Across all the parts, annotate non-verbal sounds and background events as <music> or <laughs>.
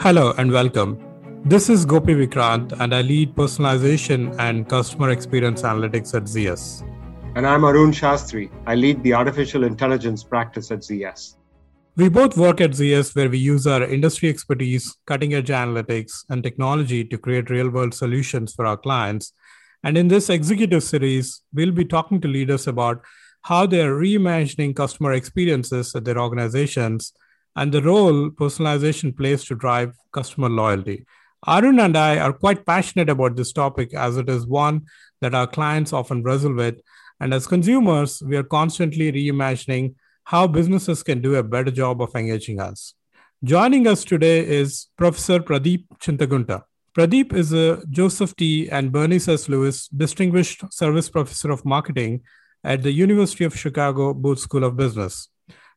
Hello and welcome. This is Gopi Vikrant, and I lead personalization and customer experience analytics at ZS. And I'm Arun Shastri. I lead the artificial intelligence practice at ZS. We both work at ZS where we use our industry expertise, cutting edge analytics, and technology to create real world solutions for our clients. And in this executive series, we'll be talking to leaders about how they're reimagining customer experiences at their organizations and the role personalization plays to drive customer loyalty. Arun and I are quite passionate about this topic as it is one that our clients often wrestle with. And as consumers, we are constantly reimagining how businesses can do a better job of engaging us. Joining us today is Professor Pradeep Chintagunta. Pradeep is a Joseph T. and Bernice S. Lewis Distinguished Service Professor of Marketing at the University of Chicago Booth School of Business.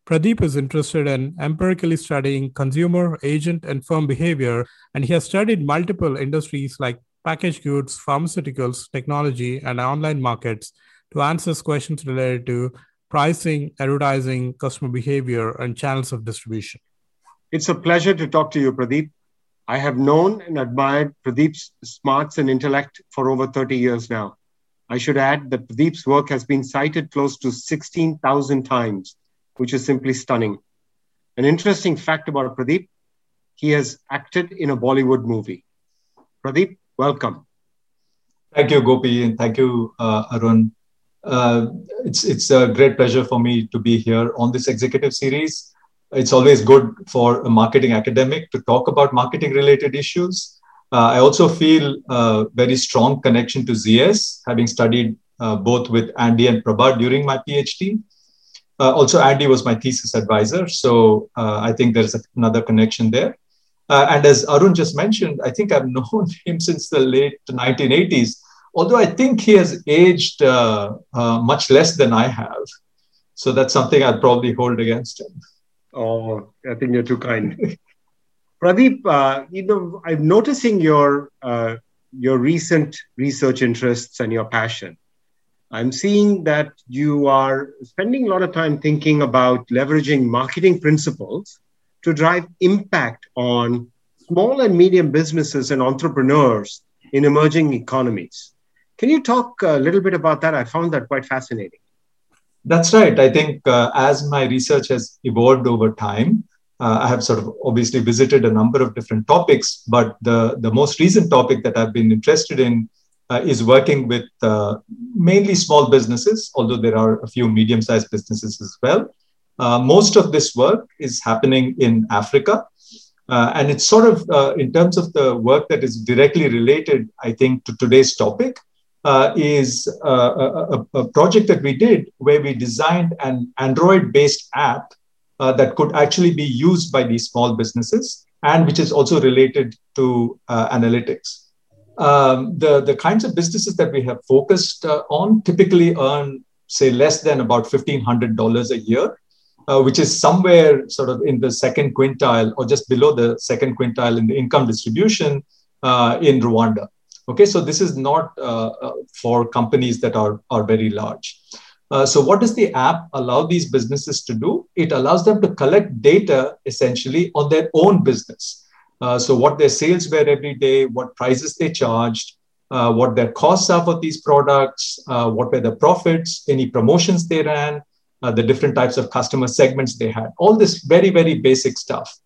Pradeep is interested in empirically studying consumer, agent, and firm behavior, and he has studied multiple industries like packaged goods, pharmaceuticals, technology, and online markets to answer questions related to pricing, advertising, customer behavior, and channels of distribution. It's a pleasure to talk to you, Pradeep. I have known and admired Pradeep's smarts and intellect for over 30 years now. I should add that Pradeep's work has been cited close to 16,000 times, which is simply stunning. An interesting fact about Pradeep he has acted in a Bollywood movie. Pradeep, welcome. Thank you, Gopi, and thank you, uh, Arun. Uh, it's, it's a great pleasure for me to be here on this executive series. It's always good for a marketing academic to talk about marketing related issues. Uh, I also feel a very strong connection to ZS, having studied uh, both with Andy and Prabha during my PhD. Uh, also, Andy was my thesis advisor, so uh, I think there's another connection there. Uh, and as Arun just mentioned, I think I've <laughs> known him since the late 1980s, although I think he has aged uh, much less than I have. So that's something I'd probably hold against him. Oh, I think you're too kind. <laughs> Pradeep, uh, you know, I'm noticing your uh, your recent research interests and your passion. I'm seeing that you are spending a lot of time thinking about leveraging marketing principles to drive impact on small and medium businesses and entrepreneurs in emerging economies. Can you talk a little bit about that? I found that quite fascinating. That's right. I think uh, as my research has evolved over time, uh, I have sort of obviously visited a number of different topics, but the, the most recent topic that I've been interested in uh, is working with uh, mainly small businesses, although there are a few medium sized businesses as well. Uh, most of this work is happening in Africa. Uh, and it's sort of, in terms of the work that is directly related, I think, to today's topic, uh, is uh, a, a, project that we did where we designed an Android based app uh, that could actually be used by these small businesses and which is also related to uh, analytics. Um, the, the kinds of businesses that we have focused uh, on typically earn, say, less than about $1,500 a year. Uh, which is somewhere sort of in the second quintile or just below the second quintile in the income distribution in Rwanda. Okay, so this is not uh, uh, for companies that are, are very large. Uh, so, what does the app allow these businesses to do? It allows them to collect data essentially on their own business. Uh, so, what their sales were every day, what prices they charged, uh, what their costs are for these products, uh, what were the profits, any promotions they ran, the different types of customer segments they had. All this very, very basic stuff.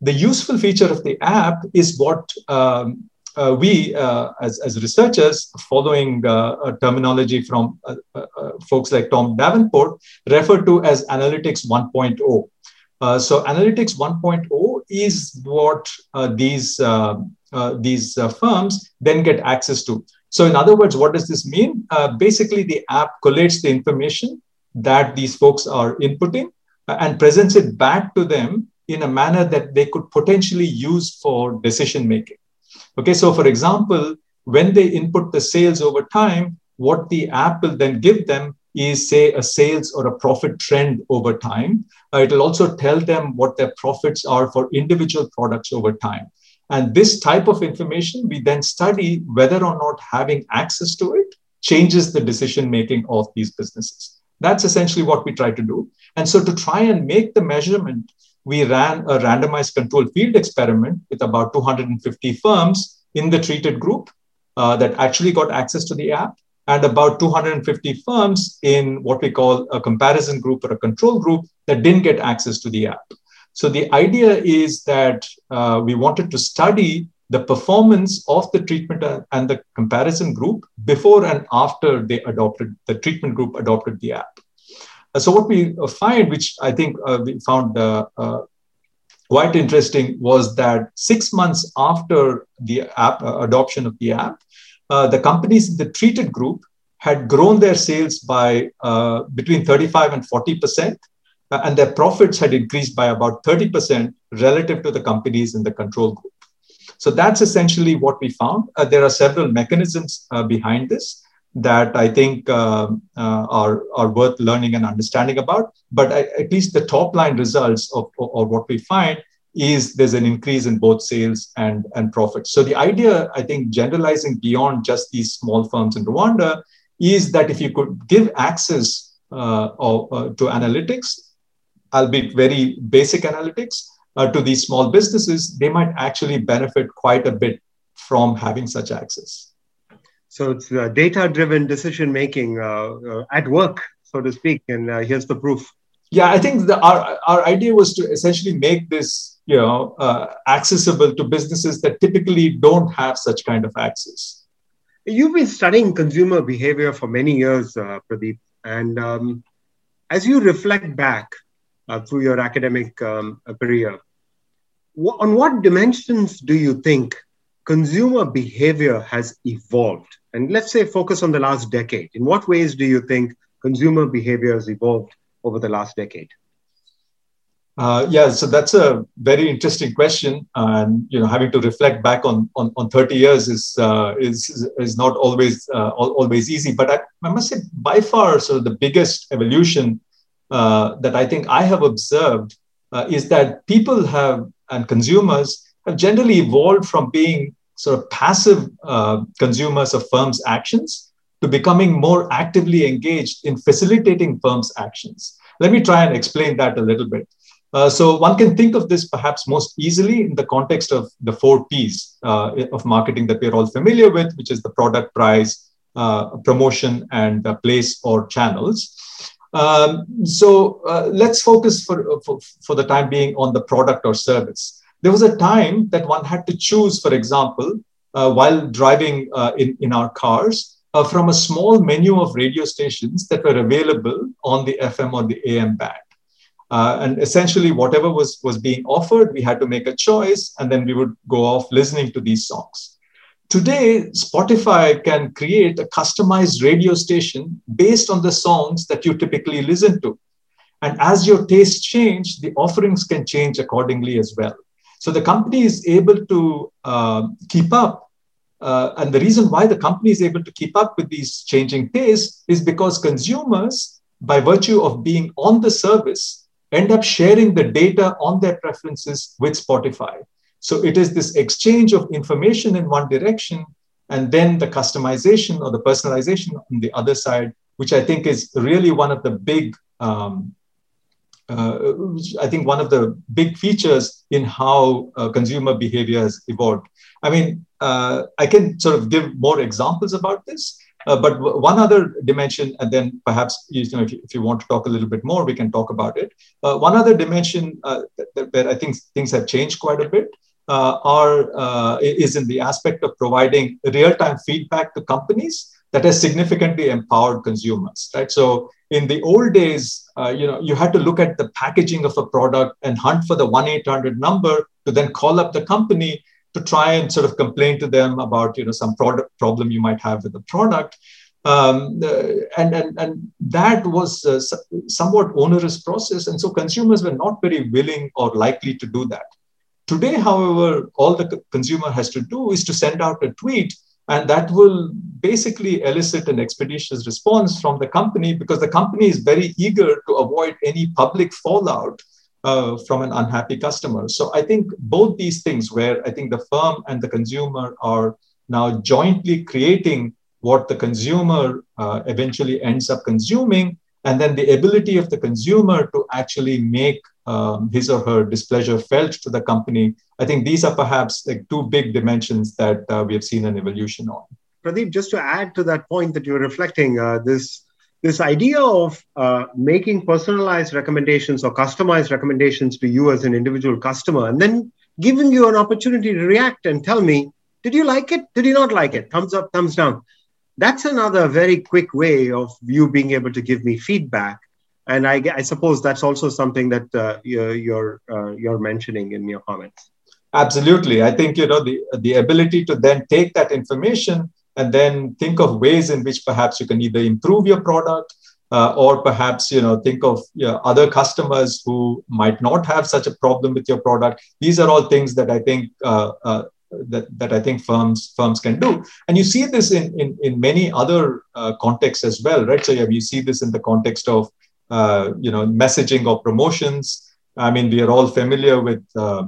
The useful feature of the app is what um, uh, we, uh, as, as researchers, following uh, terminology from uh, uh, uh, folks like Tom Davenport, refer to as Analytics 1.0. Uh, so, Analytics 1.0 is what uh, these, uh, these firms then get access to. So, in other words, what does this mean? basically, the app collates the information that these folks are inputting and presents it back to them in a manner that they could potentially use for decision making. Okay, so for example, when they input the sales over time, what the app will then give them is, say, a sales or a profit trend over time. Uh, it will also tell them what their profits are for individual products over time. And this type of information, we then study whether or not having access to it changes the decision making of these businesses. That's essentially what we try to do. And so, to try and make the measurement we ran a randomized controlled field experiment with about 250 firms in the treated group uh, that actually got access to the app and about 250 firms in what we call a comparison group or a control group that didn't get access to the app. So the idea is that uh, we wanted to study the performance of the treatment and the comparison group before and after they adopted the treatment group adopted the app. Uh, so what we uh, find, which I think uh, we found uh, uh, quite interesting, was that six months after the app adoption of the app, the companies in the treated group had grown their sales by between 35 and 40 percent and their profits had increased by about 30% relative to the companies in the control group. So that's essentially what we found. Uh, there are several mechanisms uh, behind this that I think uh, uh are, are worth learning and understanding about. But I, at least the top line results of, of, what we find is there's an increase in both sales and, and profits. So the idea, I think, generalizing beyond just these small firms in Rwanda is that if you could give access uh, of, uh, to analytics albeit very basic analytics, uh, to these small businesses, they might actually benefit quite a bit from having such access. So it's uh, data driven decision making uh, uh, at work, so to speak. And uh, here's the proof. Yeah, I think the, our, our idea was to essentially make this you know, uh, accessible to businesses that typically don't have such kind of access. You've been studying consumer behavior for many years, Pradeep. And um, as you reflect back, uh, through your academic um, career. on what dimensions do you think consumer behavior has evolved? And let's say focus on the last decade. In what ways do you think consumer behavior has evolved over the last decade? Uh, yeah, so that's a very interesting question, and you know, having to reflect back on on, on 30 years is uh, is is not always uh, always easy. But I, I must say, by far, sort of the biggest evolution uh, that I think I have observed uh, is that people have and consumers have generally evolved from being sort of passive uh, consumers of firms' actions to becoming more actively engaged in facilitating firms' actions. Let me try and explain that a little bit. Uh, so one can think of this perhaps most easily in the context of the four P's uh, of marketing that we're all familiar with, which is the product, price, uh, promotion, and place or channels. Um, so uh, let's focus for, for, for the time being on the product or service. There was a time that one had to choose, for example, uh, while driving in, in our cars, from a small menu of radio stations that were available on the FM or the AM band. Uh, and essentially, whatever was, was being offered, we had to make a choice, and then we would go off listening to these songs. Today, Spotify can create a customized radio station based on the songs that you typically listen to. And as your tastes change, the offerings can change accordingly as well. So the company is able to uh, keep up. Uh, and the reason why the company is able to keep up with these changing tastes is because consumers, by virtue of being on the service, end up sharing the data on their preferences with Spotify. So it is this exchange of information in one direction and then the customization or the personalization on the other side, which I think is really one of the big, um, uh, I think one of the big features in how uh, consumer behavior has evolved. I mean, uh, I can sort of give more examples about this. Uh, but one other dimension, and then perhaps you know, if, you, if you want to talk a little bit more, we can talk about it. Uh, one other dimension uh, that, that, I think things have changed quite a bit uh, are uh, is in the aspect of providing real-time feedback to companies that has significantly empowered consumers right so in the old days uh, you know you had to look at the packaging of a product and hunt for the 1-800 number to then call up the company to try and sort of complain to them about you know some product problem you might have with the product. Um, uh, and, and, and that was a somewhat onerous process. And so consumers were not very willing or likely to do that. Today, however, all the consumer has to do is to send out a tweet, and that will basically elicit an expeditious response from the company because the company is very eager to avoid any public fallout uh, from an unhappy customer. So I think both these things, where I think the firm and the consumer are now jointly creating what the consumer uh, eventually ends up consuming, and then the ability of the consumer to actually make um, his or her displeasure felt to the company. I think these are perhaps like two big dimensions that uh, we have seen an evolution on. Pradeep, just to add to that point that you're reflecting, uh, this this idea of uh, making personalized recommendations or customized recommendations to you as an individual customer, and then giving you an opportunity to react and tell me, did you like it? Did you not like it? Thumbs up, thumbs down. That's another very quick way of you being able to give me feedback and I, I suppose that's also something that uh, you're uh, you're mentioning in your comments. Absolutely, I think you know the the ability to then take that information and then think of ways in which perhaps you can either improve your product uh, or perhaps you know think of you know, other customers who might not have such a problem with your product. These are all things that I think uh, uh, that, that I think firms firms can do. And you see this in in, in many other uh, contexts as well, right? So yeah, you see this in the context of uh, you know, messaging or promotions. I mean, we are all familiar with, uh,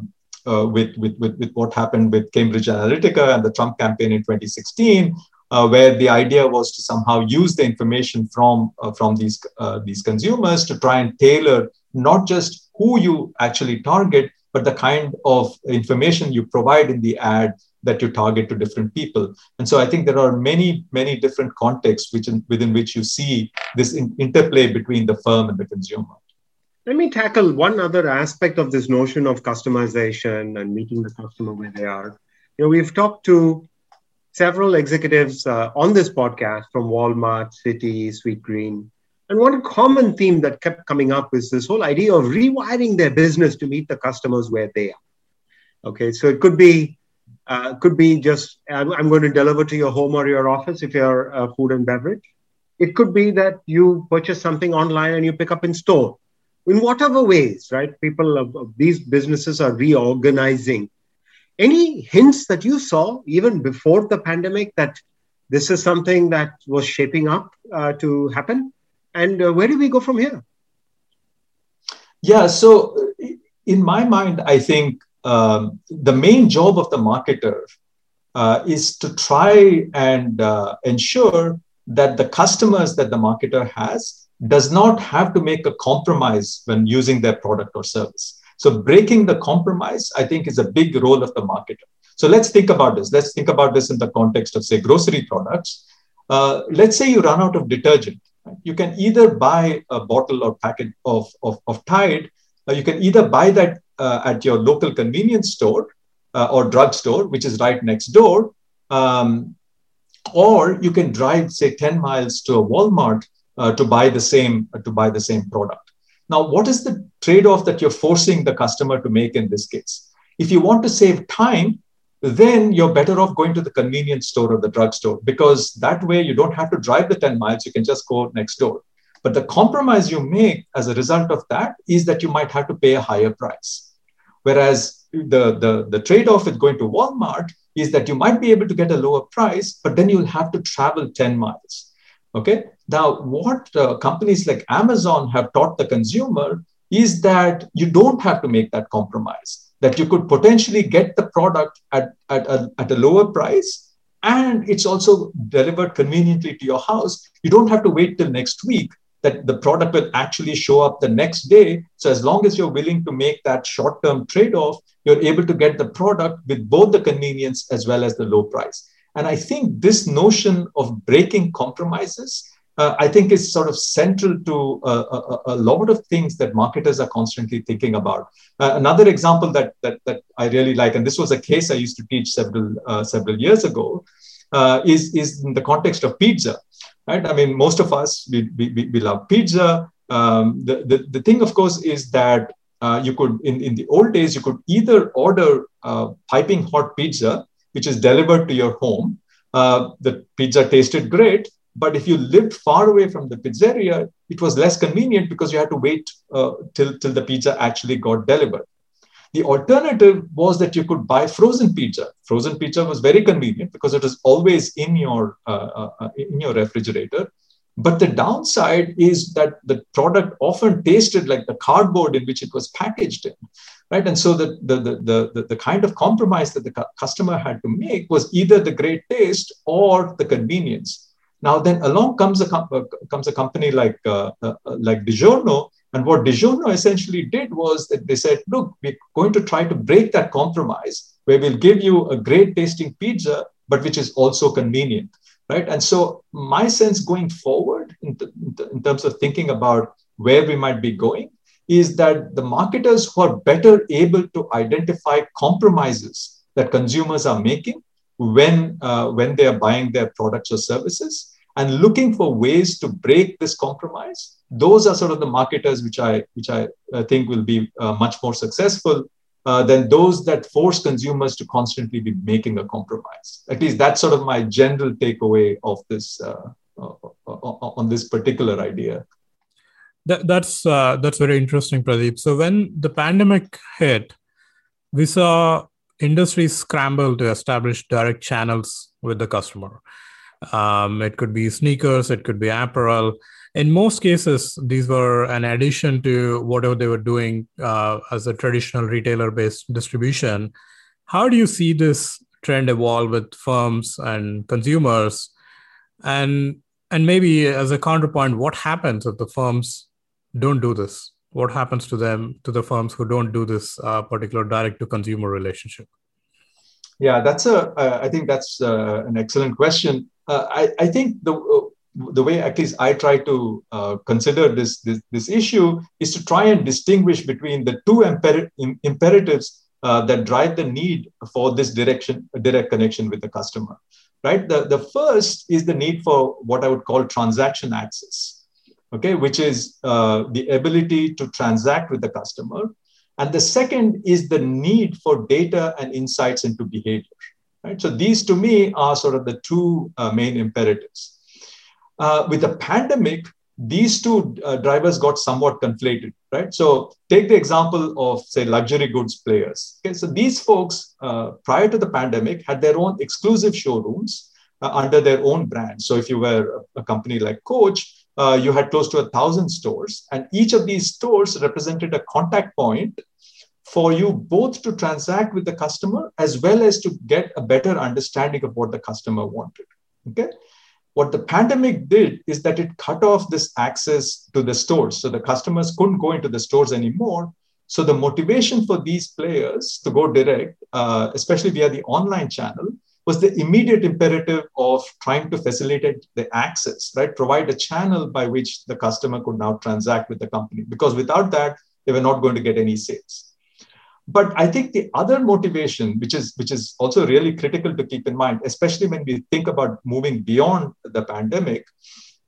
uh, with, with, with, with, what happened with Cambridge Analytica and the Trump campaign in 2016, uh, where the idea was to somehow use the information from, uh, from these, uh, these consumers to try and tailor not just who you actually target, but the kind of information you provide in the ad that you target to different people. And so I think there are many, many different contexts which in, within which you see this in, interplay between the firm and the consumer. Let me tackle one other aspect of this notion of customization and meeting the customer where they are. You know, we've talked to several executives uh, on this podcast from Walmart, Citi, Sweetgreen. And one common theme that kept coming up is this whole idea of rewiring their business to meet the customers where they are. Okay, so it could be uh, could be just I'm, I'm, going to deliver to your home or your office if you're food and beverage. It could be that you purchase something online and you pick up in store. In whatever ways, right? People of, of these businesses are reorganizing. Any hints that you saw even before the pandemic that this is something that was shaping up uh, to happen? And uh, where do we go from here? Yeah, so in my mind, I think um, the main job of the marketer uh, is to try and uh, ensure that the customers that the marketer has does not have to make a compromise when using their product or service. So breaking the compromise, I think, is a big role of the marketer. So let's think about this. Let's think about this in the context of, say, grocery products. Uh, let's say you run out of detergent. You can either buy a bottle or packet of, of, of Tide, or you can either buy that uh, at your local convenience store uh, or drugstore, which is right next door. Um, or you can drive, say, 10 miles to a Walmart uh, to buy the same to buy the same product. Now, what is the trade-off that you're forcing the customer to make in this case? If you want to save time, then you're better off going to the convenience store or the drugstore because that way you don't have to drive the 10 miles. You can just go next door. But the compromise you make as a result of that is that you might have to pay a higher price. Whereas the, the, the trade off with going to Walmart is that you might be able to get a lower price, but then you'll have to travel 10 miles. Okay. Now, what uh, companies like Amazon have taught the consumer is that you don't have to make that compromise, that you could potentially get the product at, at, a, at a lower price and it's also delivered conveniently to your house. You don't have to wait till next week that the product will actually show up the next day. So as long as you're willing to make that short-term trade-off, you're able to get the product with both the convenience as well as the low price. And I think this notion of breaking compromises, uh, I think is sort of central to uh, a, a, lot of things that marketers are constantly thinking about. Uh, another example that, that, that I really like, and this was a case I used to teach several, uh, several years ago, uh, is, is in the context of pizza right? I mean, most of us, we, we, we love pizza. Um, the, the, the thing, of course, is that uh, you could, in, in the old days, you could either order piping hot pizza, which is delivered to your home. Uh, the pizza tasted great, but if you lived far away from the pizzeria, it was less convenient because you had to wait uh, till, till the pizza actually got delivered. The alternative was that you could buy frozen pizza. Frozen pizza was very convenient because it was always in your uh, uh, uh, in your refrigerator. But the downside is that the product often tasted like the cardboard in which it was packaged in, right? And so the the the the, the kind of compromise that the customer had to make was either the great taste or the convenience. Now, then along comes a, com- uh, comes a company like, uh, uh, like DiGiorno. And what DiGiorno essentially did was that they said, look, we're going to try to break that compromise where we'll give you a great tasting pizza, but which is also convenient. Right. And so, my sense going forward in, th- in terms of thinking about where we might be going is that the marketers who are better able to identify compromises that consumers are making when, uh, when they are buying their products or services and looking for ways to break this compromise those are sort of the marketers which i which i think will be uh, much more successful uh, than those that force consumers to constantly be making a compromise. At least that's sort of my general takeaway of this uh, on this particular idea that, that's that's very interesting pradeep so when the pandemic hit we saw industries scramble to establish direct channels with the customer. Um, it could be sneakers, it could be apparel. In most cases, these were an addition to whatever they were doing uh, as a traditional retailer based distribution. How do you see this trend evolve with firms and consumers? And, and maybe as a counterpoint, what happens if the firms don't do this? what happens to them to the firms who don't do this uh, particular direct to consumer relationship yeah that's a. Uh, I think that's uh, an excellent question uh, I, I think the uh, the way at least I try to uh, consider this, this, this issue is to try and distinguish between the two imper- imperatives that drive the need for this direction direct connection with the customer right the, the first is the need for what i would call transaction access okay, which is uh, the ability to transact with the customer. And the second is the need for data and insights into behavior. Right? So these to me are sort of the two uh, main imperatives. Uh, with the pandemic, these two uh, drivers got somewhat conflated, right? So take the example of, say, luxury goods players. Okay, so these folks, uh, prior to the pandemic, had their own exclusive showrooms uh, under their own brand. So if you were a company like Coach, uh, you had close to a thousand stores, and each of these stores represented a contact point for you both to transact with the customer as well as to get a better understanding of what the customer wanted. Okay. What the pandemic did is that it cut off this access to the stores. So the customers couldn't go into the stores anymore. So the motivation for these players to go direct, uh, especially via the online channel, was the immediate imperative of trying to facilitate the access, right? Provide a channel by which the customer could now transact with the company. Because without that, they were not going to get any sales. But I think the other motivation, which is which is also really critical to keep in mind, especially when we think about moving beyond the pandemic,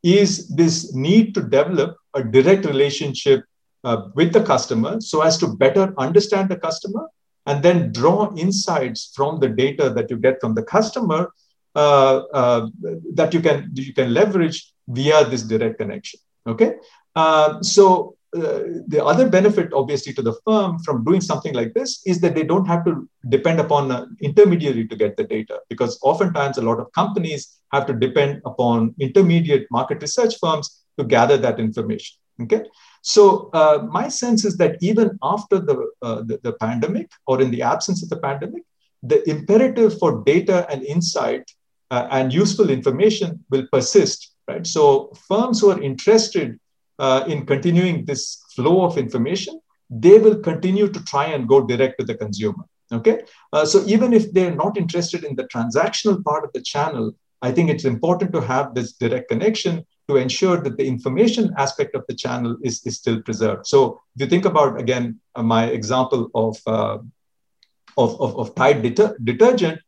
is this need to develop a direct relationship uh, with the customer so as to better understand the customer and then draw insights from the data that you get from the customer uh, uh, that you can you can leverage via this direct connection. Okay, uh, so uh, the other benefit, obviously, to the firm from doing something like this is that they don't have to depend upon an intermediary to get the data, because oftentimes a lot of companies have to depend upon intermediate market research firms to gather that information. Okay, so uh, my sense is that even after the, uh, the, the pandemic or in the absence of the pandemic, the imperative for data and insight uh, and useful information will persist. Right. So firms who are interested uh, in continuing this flow of information, they will continue to try and go direct to the consumer. Okay. Uh, so even if they're not interested in the transactional part of the channel, I think it's important to have this direct connection to ensure that the information aspect of the channel is, is still preserved. So if you think about, again, uh, my example of, uh, of, of, of, Tide deter- detergent,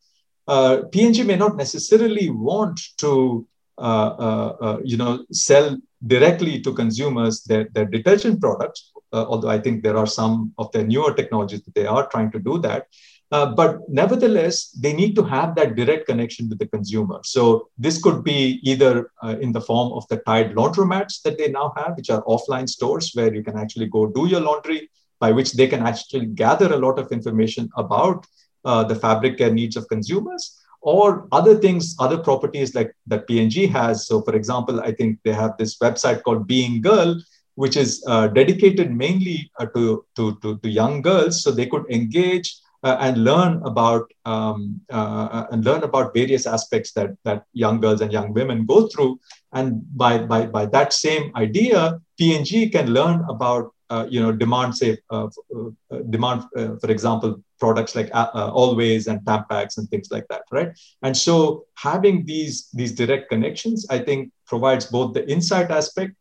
uh, P&G may not necessarily want to uh, uh, uh, you know, sell directly to consumers their, their detergent products, although I think there are some of their newer technologies that they are trying to do that. Uh, but nevertheless, they need to have that direct connection with the consumer. So this could be either uh, in the form of the Tide laundromats that they now have, which are offline stores where you can actually go do your laundry, by which they can actually gather a lot of information about uh, the fabric care needs of consumers or other things, other properties like that P&G has. So, for example, I think they have this website called Being Girl, which is uh, dedicated mainly uh, to, to, to, to young girls, so they could engage uh, and learn about um, uh, and learn about various aspects that that young girls and young women go through. And by by by that same idea, P&G can learn about uh, you know demand say uh, uh, demand uh, for example products like always and tampax and things like that right and so having these these direct connections i think provides both the insight aspect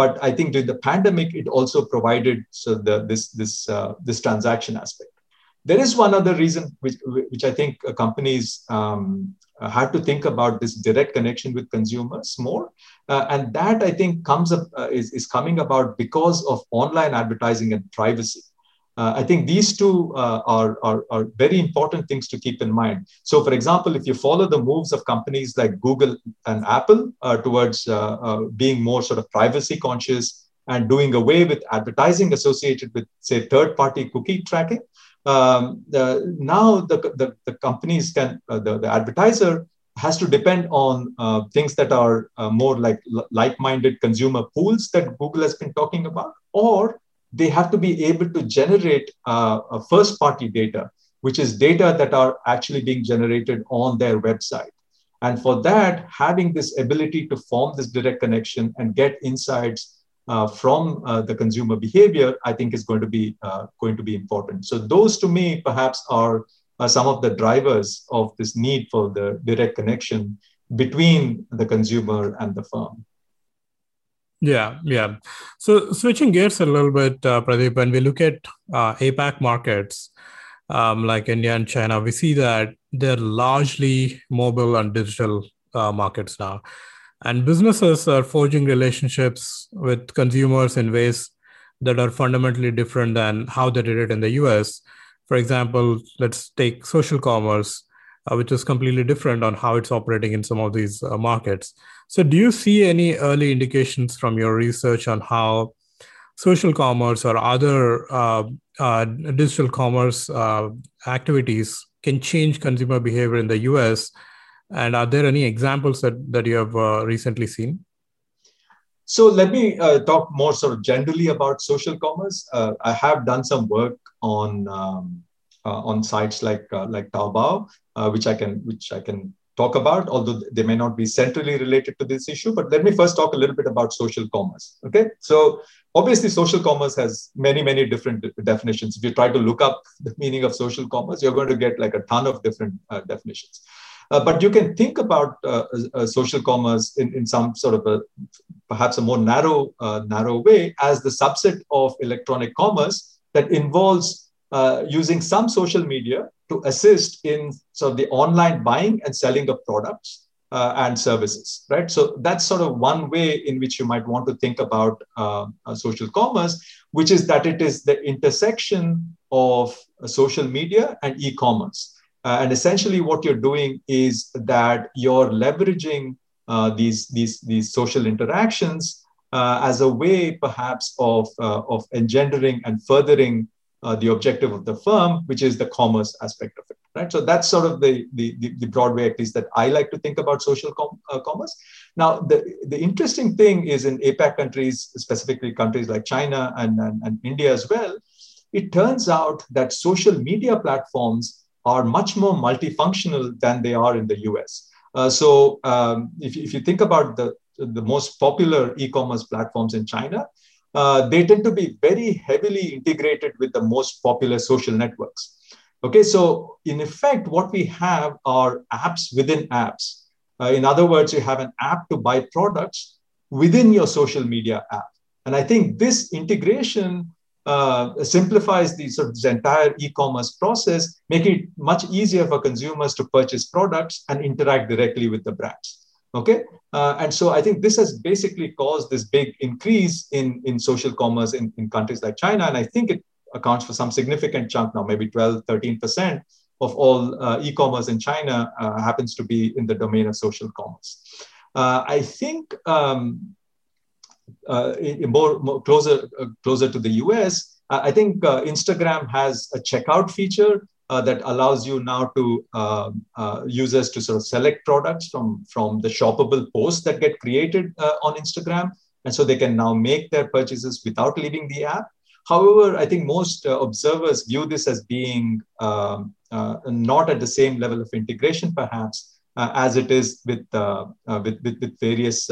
but i think during the pandemic it also provided so the this this this transaction aspect there is one other reason which, which I think companies um, had to think about this direct connection with consumers more. Uh, and that I think comes up uh, is, is coming about because of online advertising and privacy. Uh, I think these two uh, are, are, are, very important things to keep in mind. So, for example, if you follow the moves of companies like Google and Apple uh, towards uh, being more sort of privacy conscious and doing away with advertising associated with, say, third party cookie tracking, um, the, now the, the, the, companies can, uh, the, the advertiser has to depend on uh, things that are uh, more like like-minded consumer pools that Google has been talking about, or they have to be able to generate uh, first-party data, which is data that are actually being generated on their website. And for that, having this ability to form this direct connection and get insights uh, from uh, the consumer behavior, I think is going to be uh, going to be important. So those, to me, perhaps are, are some of the drivers of this need for the direct connection between the consumer and the firm. Yeah, yeah. So switching gears a little bit, uh, Pradeep, when we look at uh, APAC markets um, like India and China, we see that they're largely mobile and digital uh, markets now. And businesses are forging relationships with consumers in ways that are fundamentally different than how they did it in the US. For example, let's take social commerce, uh, which is completely different on how it's operating in some of these uh, markets. So, do you see any early indications from your research on how social commerce or other uh, uh digital commerce uh, activities can change consumer behavior in the US and are there any examples that, that you have uh, recently seen? So let me uh, talk more sort of generally about social commerce. Uh, I have done some work on um, uh, on sites like uh, like Taobao, uh, which I can which I can talk about, although they may not be centrally related to this issue. But let me first talk a little bit about social commerce. Okay, so obviously social commerce has many many different definitions. If you try to look up the meaning of social commerce, you're going to get like a ton of different definitions. Uh, but you can think about uh, uh, social commerce in, in some sort of a perhaps a more narrow narrow way as the subset of electronic commerce that involves using some social media to assist in sort of the online buying and selling of products uh, and services, right? So that's sort of one way in which you might want to think about uh, social commerce, which is that it is the intersection of uh, social media and e-commerce. Uh, and essentially, what you're doing is that you're leveraging uh, these, these, these social interactions uh, as a way, perhaps, of, uh, of engendering and furthering uh, the objective of the firm, which is the commerce aspect of it. Right. So that's sort of the, the, the broad way, at least, that I like to think about social com- uh, commerce. Now, the, the interesting thing is in APAC countries, specifically countries like China and, and, and India as well, it turns out that social media platforms are much more multifunctional than they are in the US. Uh, so um, if, if you think about the, the most popular e-commerce platforms in China, uh, they tend to be very heavily integrated with the most popular social networks. Okay, so in effect, what we have are apps within apps. Uh, in other words, you have an app to buy products within your social media app. And I think this integration uh, simplifies the sort of this entire e-commerce process, making it much easier for consumers to purchase products and interact directly with the brands. Okay, uh, and so I think this has basically caused this big increase in in social commerce in, in countries like China, and I think it accounts for some significant chunk now, maybe 12, 13 percent of all uh, e-commerce in China uh, happens to be in the domain of social commerce. Uh, I think um, uh, more, more, closer uh, closer to the US, I think uh, Instagram has a checkout feature uh, that allows you now to uh, uh, users to sort of select products from from the shoppable posts that get created on Instagram, and so they can now make their purchases without leaving the app. However, I think most observers view this as being um, not at the same level of integration, perhaps, uh, as it is with, uh, uh, with, with, with, various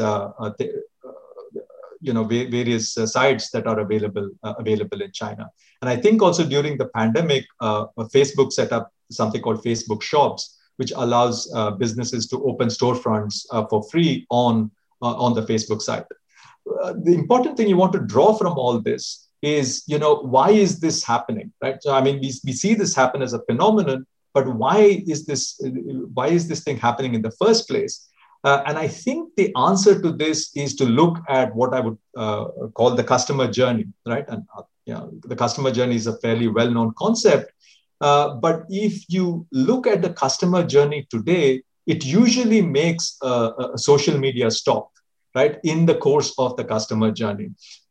you know various uh, sites that are available uh, available in China. And I think also during the pandemic, uh, Facebook set up something called Facebook Shops, which allows businesses to open storefronts for free on on the Facebook site. the important thing you want to draw from all this is you know why is this happening right so i mean we, we see this happen as a phenomenon but why is this why is this thing happening in the first place uh, and i think the answer to this is to look at what i would uh, call the customer journey right? And uh, you know, the customer journey is a fairly well known concept. Uh, but if you look at the customer journey today it usually makes a, social media stop right in the course of the customer journey.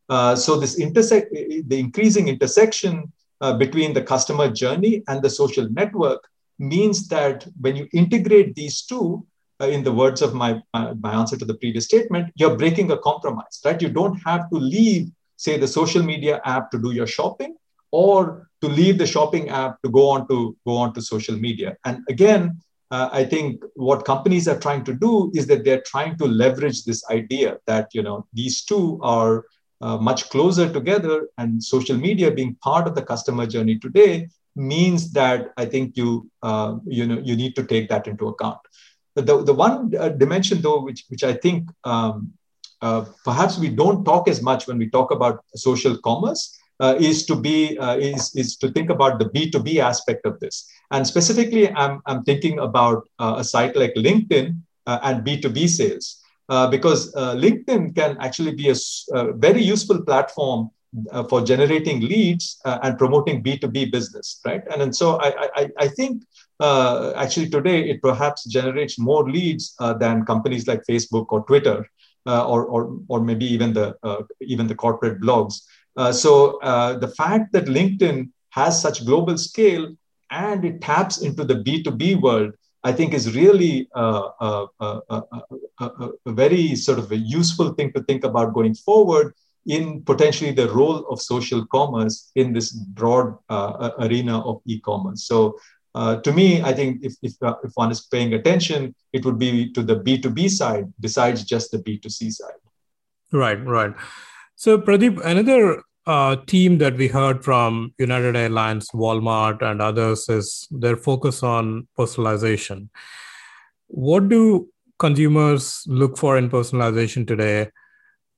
Uh, so this intersect, the increasing intersection uh, between the customer journey and the social network means that when you integrate these two, in the words of my, my, my answer to the previous statement, you're breaking a compromise, right? You don't have to leave, say, the social media app to do your shopping, or to leave the shopping app to go on to go on to social media. And again, uh, I think what companies are trying to do is that they're trying to leverage this idea that you know these two are uh, much closer together and social media being part of the customer journey today means that i think you uh, you know you need to take that into account the, the one uh, dimension though which which i think um, uh, perhaps we don't talk as much when we talk about social commerce uh, is to be uh, is, is to think about the b2b aspect of this. And specifically i'm, I'm thinking about a site like linkedin and b2b sales. Uh, because uh, LinkedIn can actually be a, a very useful platform uh, for generating leads uh, and promoting B2B business, right? And, and so I, I, I think uh, actually today it perhaps generates more leads uh, than companies like Facebook or Twitter uh, or, or, or maybe even the, uh, even the corporate blogs. Uh, so the fact that LinkedIn has such global scale and it taps into the B2B world I think is really a, very sort of a useful thing to think about going forward in potentially the role of social commerce in this broad uh, arena of e-commerce. So uh, to me, I think if, if, uh, if one is paying attention, it would be to the B2B side besides just the B2C side. Right, right. So Pradeep, another uh, team that we heard from United Airlines, Walmart, and others is their focus on personalization. What do consumers look for in personalization today?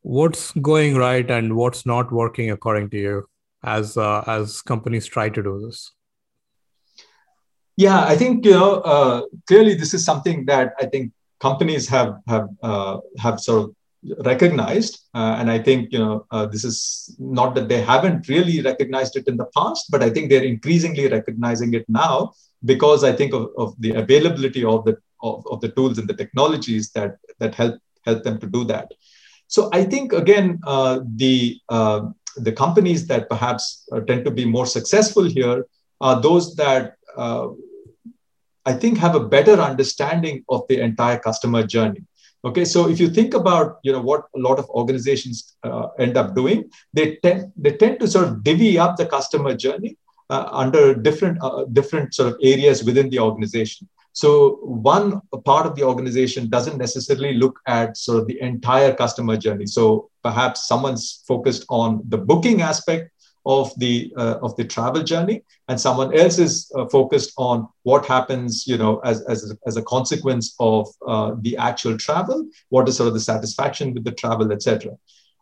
What's going right and what's not working according to you as uh, as companies try to do this? Yeah, I think you know uh, clearly this is something that I think companies have have uh, have sort of recognized uh, and i think you know uh, this is not that they haven't really recognized it in the past but i think they're increasingly recognizing it now because i think of, of the availability of the of, of the tools and the technologies that that help help them to do that so i think again uh, the uh, the companies that perhaps uh, tend to be more successful here are those that uh, i think have a better understanding of the entire customer journey Okay, so if you think about you know what a lot of organizations uh, end up doing, they tend they tend to sort of divvy up the customer journey uh, under different different sort of areas within the organization. So one part of the organization doesn't necessarily look at sort of the entire customer journey. So perhaps someone's focused on the booking aspect of the uh, of the travel journey and someone else is uh, focused on what happens you know as as, as a consequence of uh, the actual travel what is sort of the satisfaction with the travel etc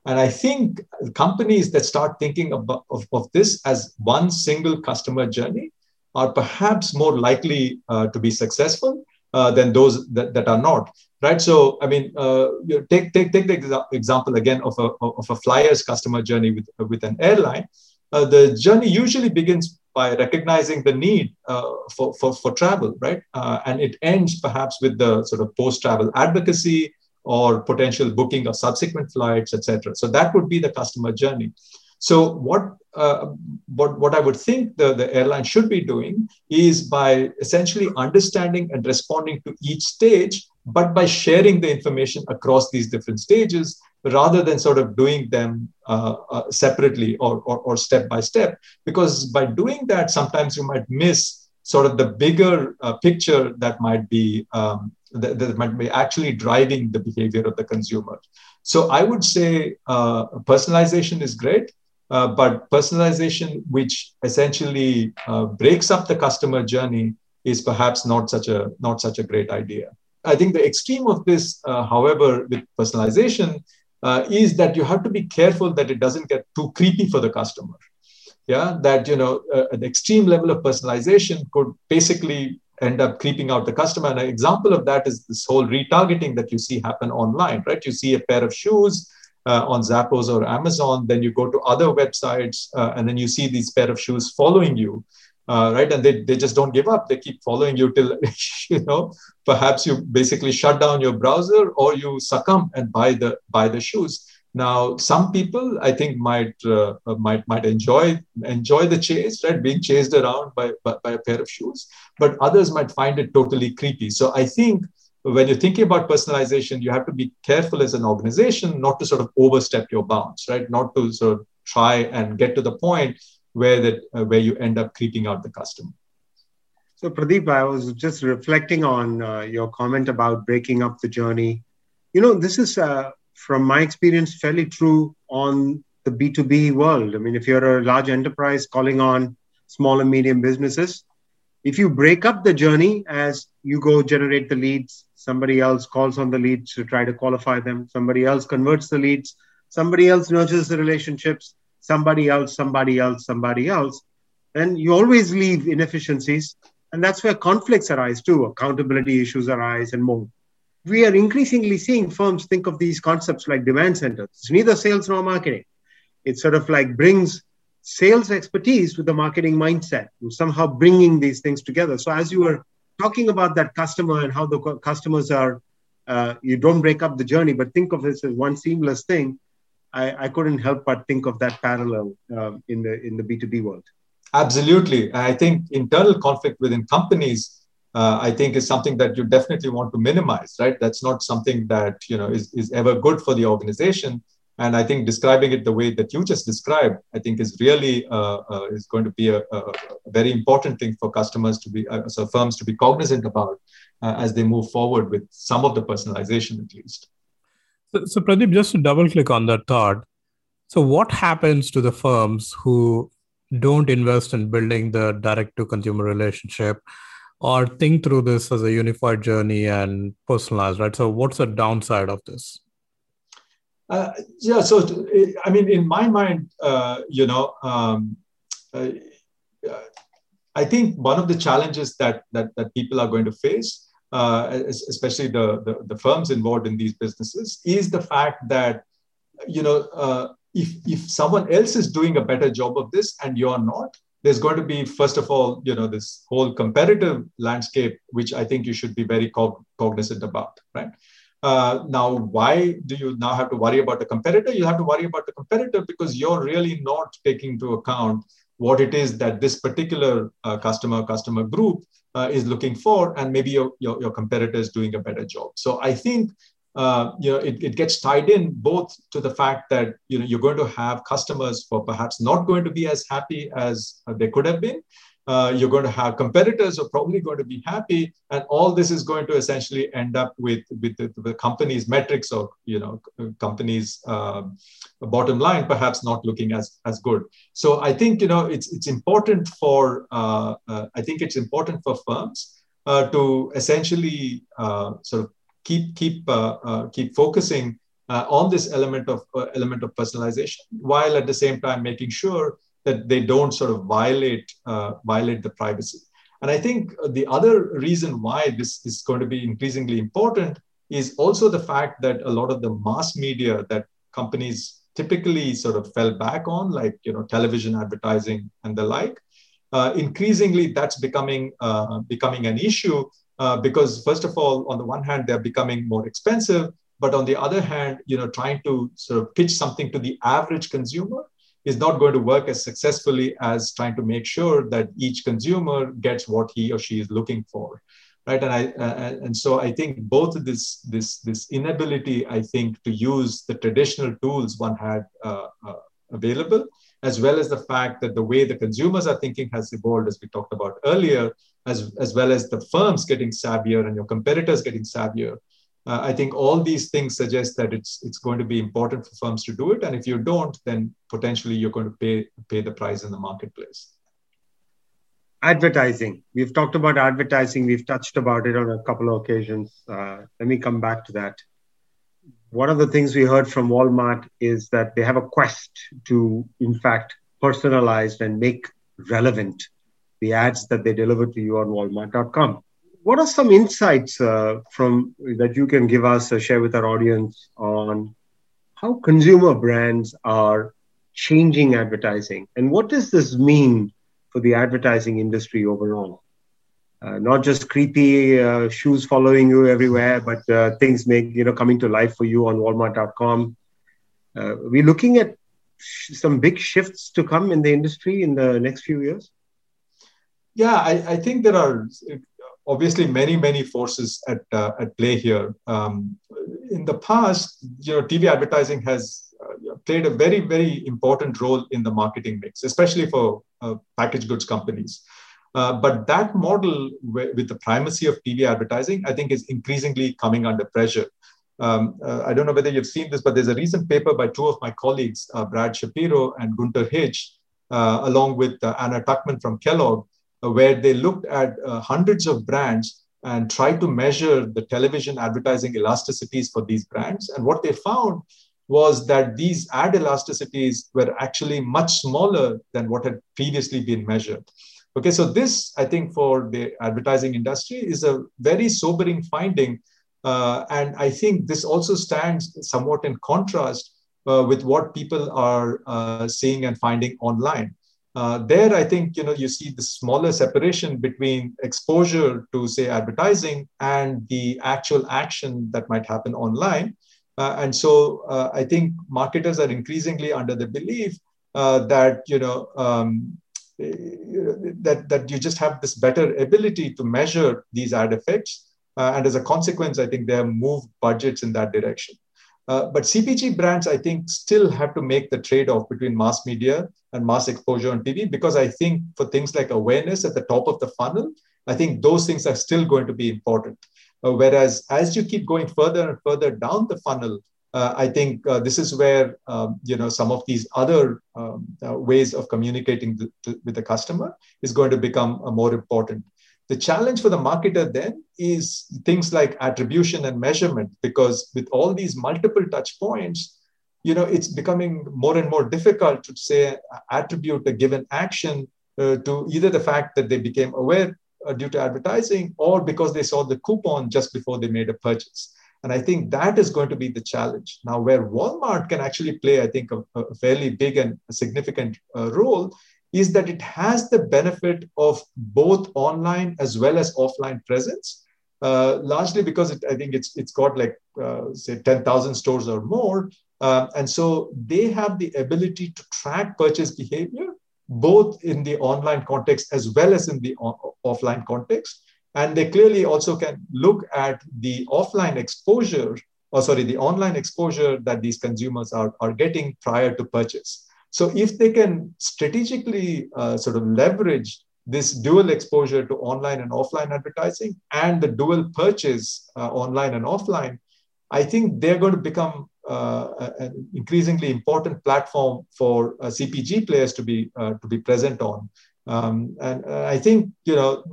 and i think companies that start thinking about, of, of this as one single customer journey are perhaps more likely uh, to be successful uh, than those that, that are not right so i mean uh, take, take, take the example again of a, of a flyer's customer journey with, with an airline uh, the journey usually begins by recognizing the need uh, for, for, for travel, right? Uh, and it ends perhaps with the sort of post travel advocacy or potential booking of subsequent flights, etc. So that would be the customer journey. So what uh, what what I would think the, the airline should be doing is by essentially understanding and responding to each stage, but by sharing the information across these different stages rather than sort of doing them uh, uh, separately or, or, or, step by step. Because by doing that, sometimes you might miss sort of the bigger uh, picture that might be um, that, that, might be actually driving the behavior of the consumer. So I would say uh, personalization is great. Uh, but personalization, which essentially uh, breaks up the customer journey, is perhaps not such a not such a great idea. I think the extreme of this, uh, however, with personalization, uh, is that you have to be careful that it doesn't get too creepy for the customer. Yeah, that you know, uh, an extreme level of personalization could basically end up creeping out the customer. And an example of that is this whole retargeting that you see happen online, right? You see a pair of shoes uh, on Zappos or Amazon, then you go to other websites, uh, and then you see these pair of shoes following you uh, right? And they, they just don't give up. They keep following you till, <laughs> you know, perhaps you basically shut down your browser or you succumb and buy the buy the shoes. Now, some people I think might uh, might might enjoy enjoy the chase, right? Being chased around by, by, by a pair of shoes, but others might find it totally creepy. So I think when you're thinking about personalization, you have to be careful as an organization not to sort of overstep your bounds, right? Not to sort of try and get to the point where that uh, where you end up creeping out the customer. So Pradeep, I was just reflecting on uh, your comment about breaking up the journey. You know, this is uh, from my experience fairly true on the B2B world. I mean, if you're a large enterprise calling on small and medium businesses, if you break up the journey as you go generate the leads, somebody else calls on the leads to try to qualify them, somebody else converts the leads, somebody else nurtures the relationships, somebody else, somebody else, somebody else, then you always leave inefficiencies. And that's where conflicts arise too, accountability issues arise, and more. We are increasingly seeing firms think of these concepts like demand centers. It's neither sales nor marketing. It sort of like brings sales expertise with the marketing mindset, and somehow bringing these things together. So, as you were talking about that customer and how the customers are, uh, you don't break up the journey, but think of this as one seamless thing I, I couldn't help but think of that parallel um, in the in the B2B world. Absolutely. I think internal conflict within companies, uh, I think, is something that you definitely want to minimize, right? That's not something that you know is, is ever good for the organization. And I think describing it the way that you just described, I think is really uh, uh, is going to be a, a, very important thing for customers to be, uh, so firms to be cognizant about uh, as they move forward with some of the personalization at least. So, so Pradeep, just to double click on that thought. So, what happens to the firms who don't invest in building the direct to consumer relationship or think through this as a unified journey and personalized, right? So, what's the downside of this? Uh, yeah, so I mean, in my mind, uh, you know, um, uh, I think one of the challenges that, that that people are going to face uh, especially the, the, the, firms involved in these businesses, is the fact that, you know, uh, if, if someone else is doing a better job of this and you're not, there's going to be, first of all, you know, this whole competitive landscape, which I think you should be very cognizant about, right? Uh, now, why do you now have to worry about the competitor? You have to worry about the competitor because you're really not taking into account what it is that this particular uh, customer customer group uh, is looking for, and maybe your, your, your competitor is doing a better job. So I think uh, you know it, it gets tied in both to the fact that you know you're going to have customers who are perhaps not going to be as happy as they could have been, uh, you're going to have competitors who are probably going to be happy and all this is going to essentially end up with with the, the company's metrics or you know company's uh, bottom line perhaps not looking as as good. So i think you know it's it's important for uh, uh i think it's important for firms uh, to essentially uh, sort of keep keep keep focusing on this element of element of personalization while at the same time making sure that they don't sort of violate uh, violate the privacy. And I think the other reason why this is going to be increasingly important is also the fact that a lot of the mass media that companies typically sort of fell back on, like you know television advertising and the like, uh, increasingly that's becoming uh, becoming an issue uh, because first of all, on the one hand, they're becoming more expensive, but on the other hand, you know, trying to sort of pitch something to the average consumer is not going to work as successfully as trying to make sure that each consumer gets what he or she is looking for right? And I uh, and so I think both this this this inability, I think, to use the traditional tools one had uh, uh, available, as well as the fact that the way the consumers are thinking has evolved, as we talked about earlier, as as well as the firms getting savvier and your competitors getting savvier. Uh, I think all these things suggest that it's it's going to be important for firms to do it, and if you don't, then potentially you're going to pay pay the price in the marketplace advertising. We've talked about advertising. We've touched about it on a couple of occasions. Uh, let me come back to that. One of the things we heard from Walmart is that they have a quest to, in fact, personalize and make relevant the ads that they deliver to you on Walmart.com. What are some insights uh, from that you can give us or share with our audience on how consumer brands are changing advertising, and what does this mean for the advertising industry overall. Uh, not just creepy uh, shoes following you everywhere, but uh, things make you know coming to life for you on Walmart.com. Uh, we're looking at sh- some big shifts to come in the industry in the next few years. Yeah, I, I think there are obviously many many forces at uh, at play here. Um, in the past, you know, TV advertising has uh, played a very, very important role in the marketing mix, especially for uh, packaged goods companies. Uh, but that model, with the primacy of TV advertising, I think is increasingly coming under pressure. Um, uh, I don't know whether you've seen this, but there's a recent paper by two of my colleagues, uh, Brad Shapiro and Gunter Hitsch, uh, along with Anna Tuchman from Kellogg, where they looked at hundreds of brands and tried to measure the television advertising elasticities for these brands. And what they found was that these ad elasticities were actually much smaller than what had previously been measured. Okay, so this, I think, for the advertising industry is a very sobering finding. Uh, and I think this also stands somewhat in contrast uh, with what people are uh, seeing and finding online. Uh, there, I think you know you see the smaller separation between exposure to say advertising and the actual action that might happen online. Uh, and so uh, I think marketers are increasingly under the belief uh, that you know um, that that you just have this better ability to measure these ad effects, uh, and as a consequence, I think they have moved budgets in that direction. Uh, but CPG brands, I think, still have to make the trade-off between mass media and mass exposure on TV because I think for things like awareness at the top of the funnel, I think those things are still going to be important. Uh, whereas as you keep going further and further down the funnel, uh, I think uh, this is where um, you know some of these other um, uh, ways of communicating with the customer is going to become uh, more important. The challenge for the marketer then is things like attribution and measurement, because with all these multiple touch points, you know it's becoming more and more difficult to say attribute a given action uh, to either the fact that they became aware uh, due to advertising or because they saw the coupon just before they made a purchase. And I think that is going to be the challenge. Now, where Walmart can actually play, I think, a, a fairly big and significant uh, role is that it has the benefit of both online as well as offline presence. Uh, largely because it, I think it's it's got like uh, say 10,000 stores or more, uh, and so they have the ability to track purchase behavior both in the online context as well as in the offline context. And they clearly also can look at the offline exposure, or sorry, the online exposure that these consumers are, are getting prior to purchase. So if they can strategically uh, sort of leverage this dual exposure to online and offline advertising and the dual purchase uh, online and offline, I think they're going to become an increasingly important platform for uh, CPG players to be uh, to be present on. Um, and I think you know,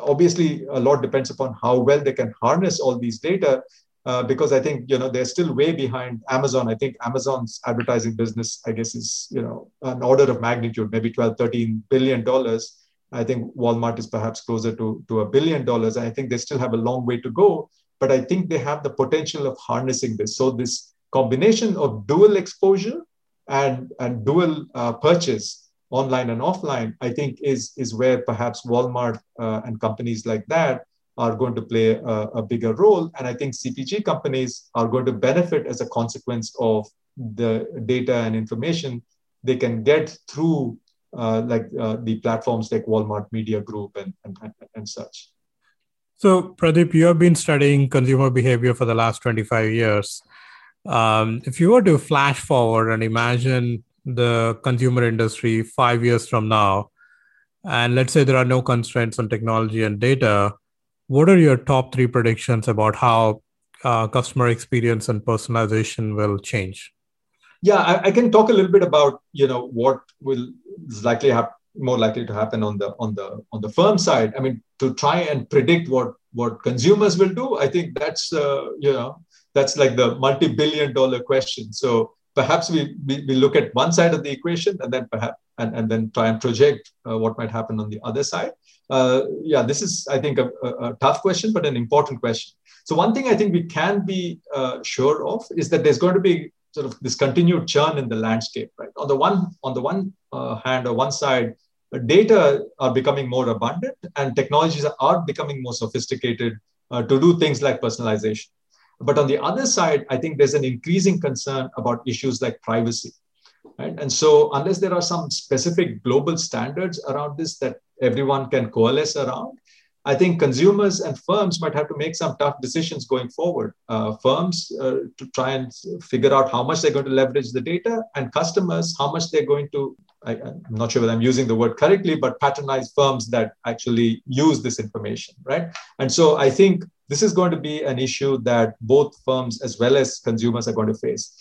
obviously, a lot depends upon how well they can harness all these data. Uh, because I think you know they're still way behind Amazon. I think Amazon's advertising business, I guess, is you know an order of magnitude, maybe 12, 13 billion dollars. I think Walmart is perhaps closer to, to a billion dollars. I think they still have a long way to go, but I think they have the potential of harnessing this. So this combination of dual exposure and, and dual uh, purchase online and offline, I think is, is where perhaps Walmart uh, and companies like that are going to play a, a, bigger role. And I think CPG companies are going to benefit as a consequence of the data and information they can get through uh, like uh, the platforms like Walmart Media Group and, and, and such. So, Pradeep, you have been studying consumer behavior for the last 25 years. Um, if you were to flash forward and imagine the consumer industry five years from now, and let's say there are no constraints on technology and data, what are your top three predictions about how uh, customer experience and personalization will change? Yeah, I, I, can talk a little bit about you know what will is likely happen more likely to happen on the on the on the firm side i mean to try and predict what what consumers will do i think that's uh, you know that's like the multi-billion dollar question. So perhaps we, we, we look at one side of the equation and then perhaps and, and then try and project uh, what might happen on the other side. Uh, yeah this is i think a, a, tough question but an important question. So one thing i think we can be uh, sure of is that there's going to be sort of this continued churn in the landscape right? On the one on the one uh, hand or one side data are becoming more abundant and technologies are becoming more sophisticated uh, to do things like personalization. But on the other side, I think there's an increasing concern about issues like privacy. Right? And so, unless there are some specific global standards around this that everyone can coalesce around, I think consumers and firms might have to make some tough decisions going forward. Uh, firms uh, to try and figure out how much they're going to leverage the data, and customers how much they're going to I, am not sure whether I'm using the word correctly, but patronize firms that actually use this information, right? And so I think this is going to be an issue that both firms as well as consumers are going to face.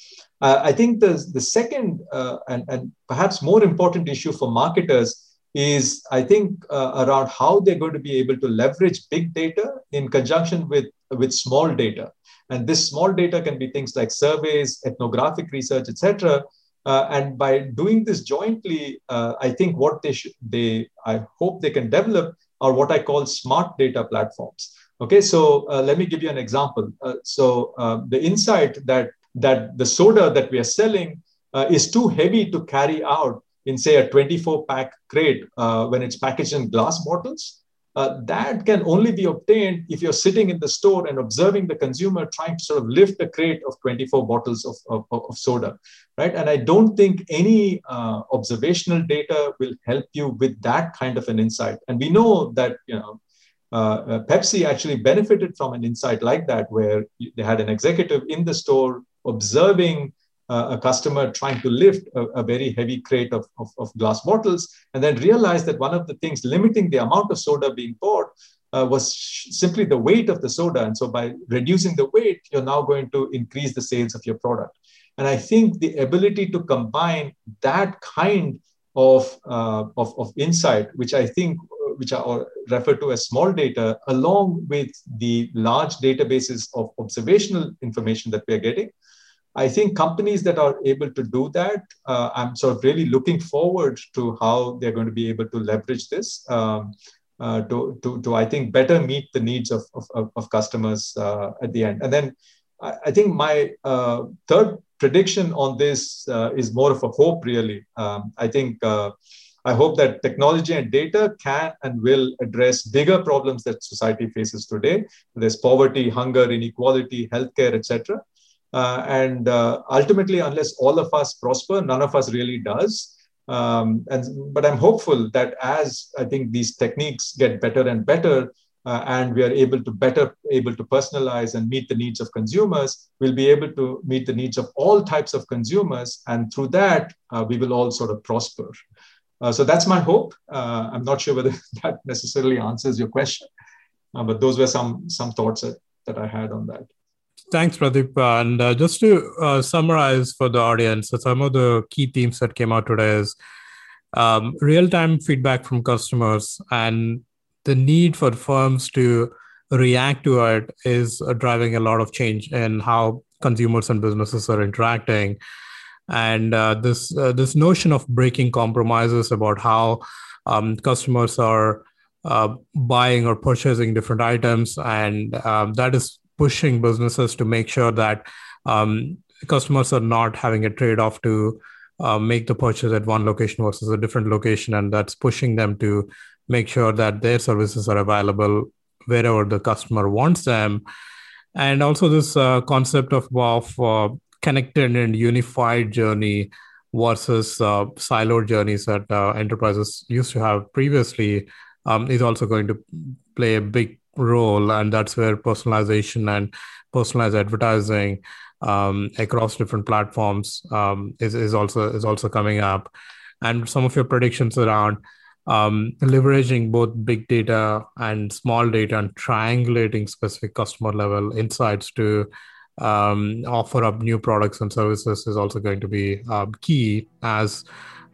Uh, I think the, the second uh, and, and perhaps more important issue for marketers is, I think, uh, around how they're going to be able to leverage big data in conjunction with, with small data. And this small data can be things like surveys, ethnographic research, etc., uh, and by doing this jointly, uh, I think what they should, they, I hope they can develop are what I call smart data platforms. Okay, so uh, let me give you an example. Uh, so uh, the insight that that the soda that we are selling uh, is too heavy to carry out in say a 24 pack crate when it's packaged in glass bottles uh, that can only be obtained if you're sitting in the store and observing the consumer trying to sort of lift a crate of 24 bottles of, of, of soda, right? And I don't think any uh, observational data will help you with that kind of an insight. And we know that, you know, uh, uh Pepsi actually benefited from an insight like that, where they had an executive in the store observing a customer trying to lift a, a very heavy crate of, of, of, glass bottles and then realized that one of the things limiting the amount of soda being poured uh, was simply the weight of the soda. And so by reducing the weight, you're now going to increase the sales of your product. And I think the ability to combine that kind of, uh, of, of insight, which I think uh, which are referred to as small data, along with the large databases of observational information that we are getting, I think companies that are able to do that, uh, I'm sort of really looking forward to how they're going to be able to leverage this um, uh, to, to, to, I think, better meet the needs of, of, of customers uh, at the end. And then I, I think my uh, third prediction on this uh, is more of a hope, really. Um, I think. Uh, I hope that technology and data can and will address bigger problems that society faces today. There's poverty, hunger, inequality, healthcare, etc. Uh, and uh, ultimately, unless all of us prosper, none of us really does. Um, and but I'm hopeful that as I think these techniques get better and better, uh, and we are able to better able to personalize and meet the needs of consumers, we'll be able to meet the needs of all types of consumers, and through that, uh, we will all sort of prosper. Uh, so that's my hope. Uh, I'm not sure whether <laughs> that necessarily answers your question, but those were some some thoughts that, that I had on that. Thanks, Pradeep. And uh, just to uh, summarize for the audience, so some of the key themes that came out today is um, real-time feedback from customers and the need for firms to react to it is uh, driving a lot of change in how consumers and businesses are interacting. And uh, this uh, this notion of breaking compromises about how um, customers are uh, buying or purchasing different items, and um, that is pushing businesses to make sure that um, customers are not having a trade off to uh, make the purchase at one location versus a different location. And that's pushing them to make sure that their services are available wherever the customer wants them. And also, this uh, concept of, of uh, connected and unified journey versus uh, siloed journeys that uh, enterprises used to have previously um, is also going to play a big role, and that's where personalization and personalized advertising um, across different platforms um, is is also is also coming up, and some of your predictions around um, leveraging both big data and small data and triangulating specific customer level insights to um, offer up new products and services is also going to be um, key as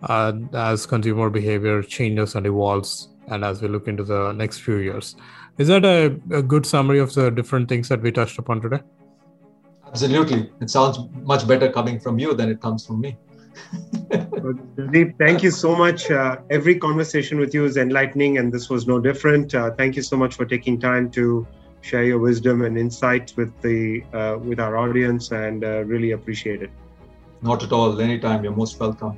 uh, as consumer behavior changes and evolves and as we look into the next few years is that a, a good summary of the different things that we touched upon today absolutely it sounds much better coming from you than it comes from me Deep, thank you so much. Uh, every conversation with you is enlightening, and this was no different. Uh, thank you so much for taking time to share your wisdom and insights with the uh, with our audience, and uh, really appreciate it. Not at all. Anytime. You're most welcome.